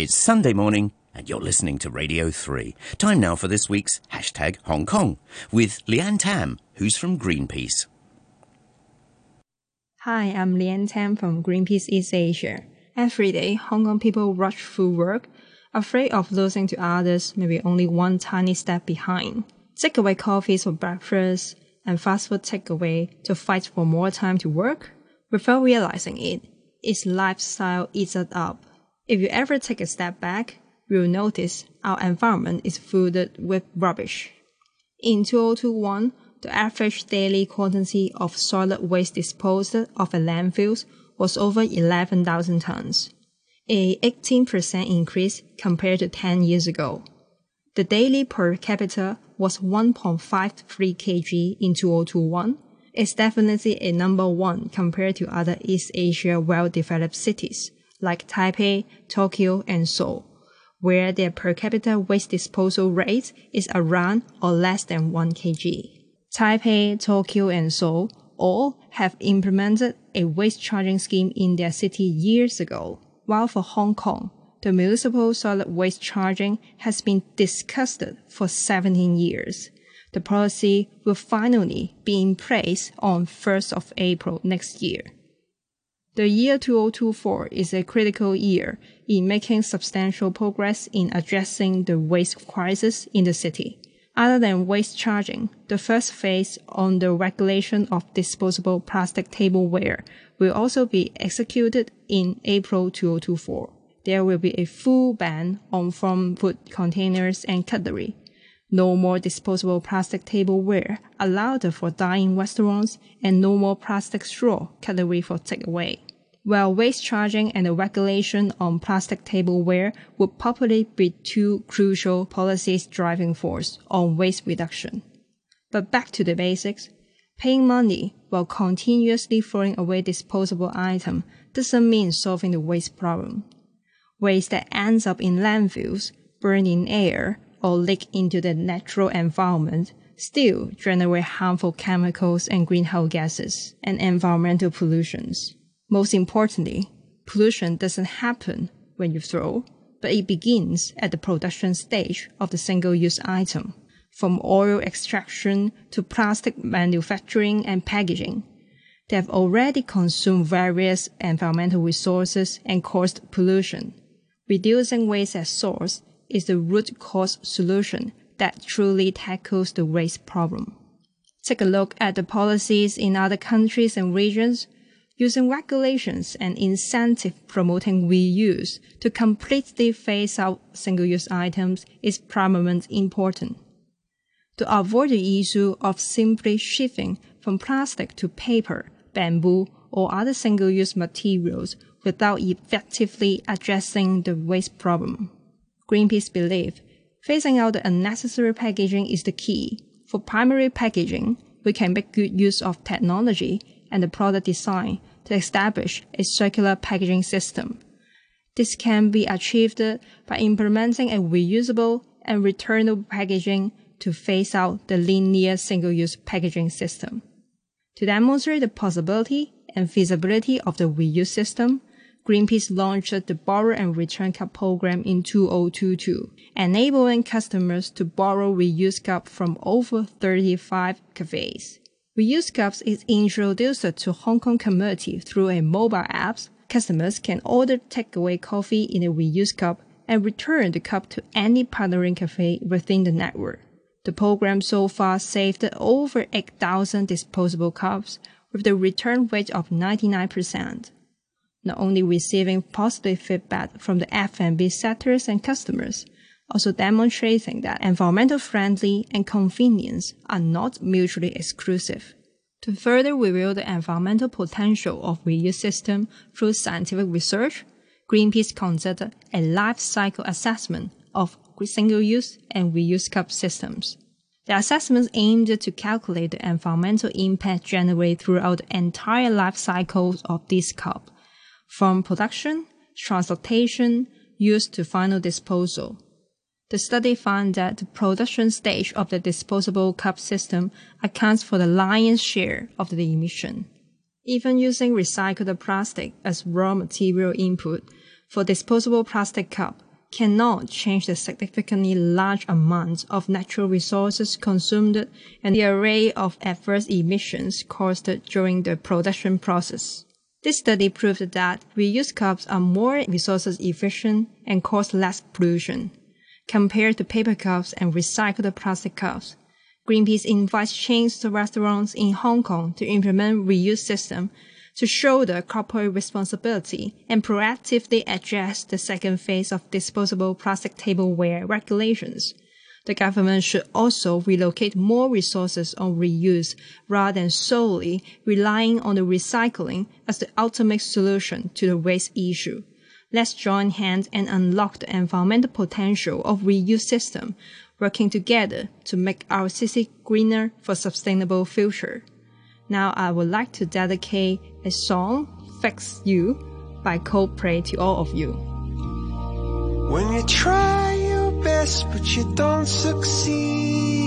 It's Sunday morning and you're listening to Radio 3. Time now for this week's hashtag Hong Kong with Leanne Tam, who's from Greenpeace. Hi, I'm Leanne Tam from Greenpeace East Asia. Every day, Hong Kong people rush through work, afraid of losing to others, maybe only one tiny step behind. Takeaway coffees for breakfast and fast food takeaway to fight for more time to work without realizing it. Its lifestyle eats it up. If you ever take a step back, you'll notice our environment is flooded with rubbish. In 2021, the average daily quantity of solid waste disposed of at landfills was over 11,000 tons, a 18% increase compared to 10 years ago. The daily per capita was 1.53 kg in 2021. It's definitely a number one compared to other East Asia well-developed cities like Taipei, Tokyo, and Seoul where their per capita waste disposal rate is around or less than 1 kg. Taipei, Tokyo, and Seoul all have implemented a waste charging scheme in their city years ago, while for Hong Kong, the municipal solid waste charging has been discussed for 17 years. The policy will finally be in place on 1st of April next year. The year 2024 is a critical year in making substantial progress in addressing the waste crisis in the city. Other than waste charging, the first phase on the regulation of disposable plastic tableware will also be executed in April 2024. There will be a full ban on from food containers and cutlery. No more disposable plastic tableware allowed for dining restaurants and no more plastic straw cutlery for takeaway while waste charging and the regulation on plastic tableware would probably be two crucial policies driving force on waste reduction. But back to the basics. Paying money while continuously throwing away disposable items doesn't mean solving the waste problem. Waste that ends up in landfills, burn in air, or leak into the natural environment still generate harmful chemicals and greenhouse gases and environmental pollutions. Most importantly, pollution doesn't happen when you throw, but it begins at the production stage of the single-use item, from oil extraction to plastic manufacturing and packaging. They have already consumed various environmental resources and caused pollution. Reducing waste at source is the root cause solution that truly tackles the waste problem. Take a look at the policies in other countries and regions using regulations and incentive promoting reuse to completely phase out single-use items is paramount important. To avoid the issue of simply shifting from plastic to paper, bamboo, or other single-use materials without effectively addressing the waste problem. Greenpeace believe phasing out the unnecessary packaging is the key. For primary packaging, we can make good use of technology and the product design to establish a circular packaging system. This can be achieved by implementing a reusable and returnable packaging to phase out the linear single-use packaging system. To demonstrate the possibility and feasibility of the reuse system, Greenpeace launched the Borrow and Return Cup program in 2022, enabling customers to borrow reused cups from over 35 cafes. Reuse cups is introduced to Hong Kong community through a mobile app. Customers can order takeaway coffee in a reuse cup and return the cup to any partnering cafe within the network. The program so far saved over 8,000 disposable cups with the return rate of 99%. Not only receiving positive feedback from the F&B sectors and customers, also demonstrating that environmental friendly and convenience are not mutually exclusive. To further reveal the environmental potential of reuse system through scientific research, Greenpeace conducted a life cycle assessment of single-use and reuse cup systems. The assessments aimed to calculate the environmental impact generated throughout the entire life cycle of this cup, from production, transportation, use to final disposal. The study found that the production stage of the disposable cup system accounts for the lion's share of the emission. Even using recycled plastic as raw material input for disposable plastic cup, cannot change the significantly large amount of natural resources consumed and the array of adverse emissions caused during the production process. This study proved that reused cups are more resources efficient and cause less pollution compared to paper cups and recycled plastic cups. Greenpeace invites chains of restaurants in Hong Kong to implement reuse system to show the corporate responsibility and proactively address the second phase of disposable plastic tableware regulations. The government should also relocate more resources on reuse rather than solely relying on the recycling as the ultimate solution to the waste issue. Let's join hands and unlock the environmental potential of reuse system, working together to make our city greener for sustainable future. Now I would like to dedicate a song, Fix You, by Coldplay to all of you. When you try your best but you don't succeed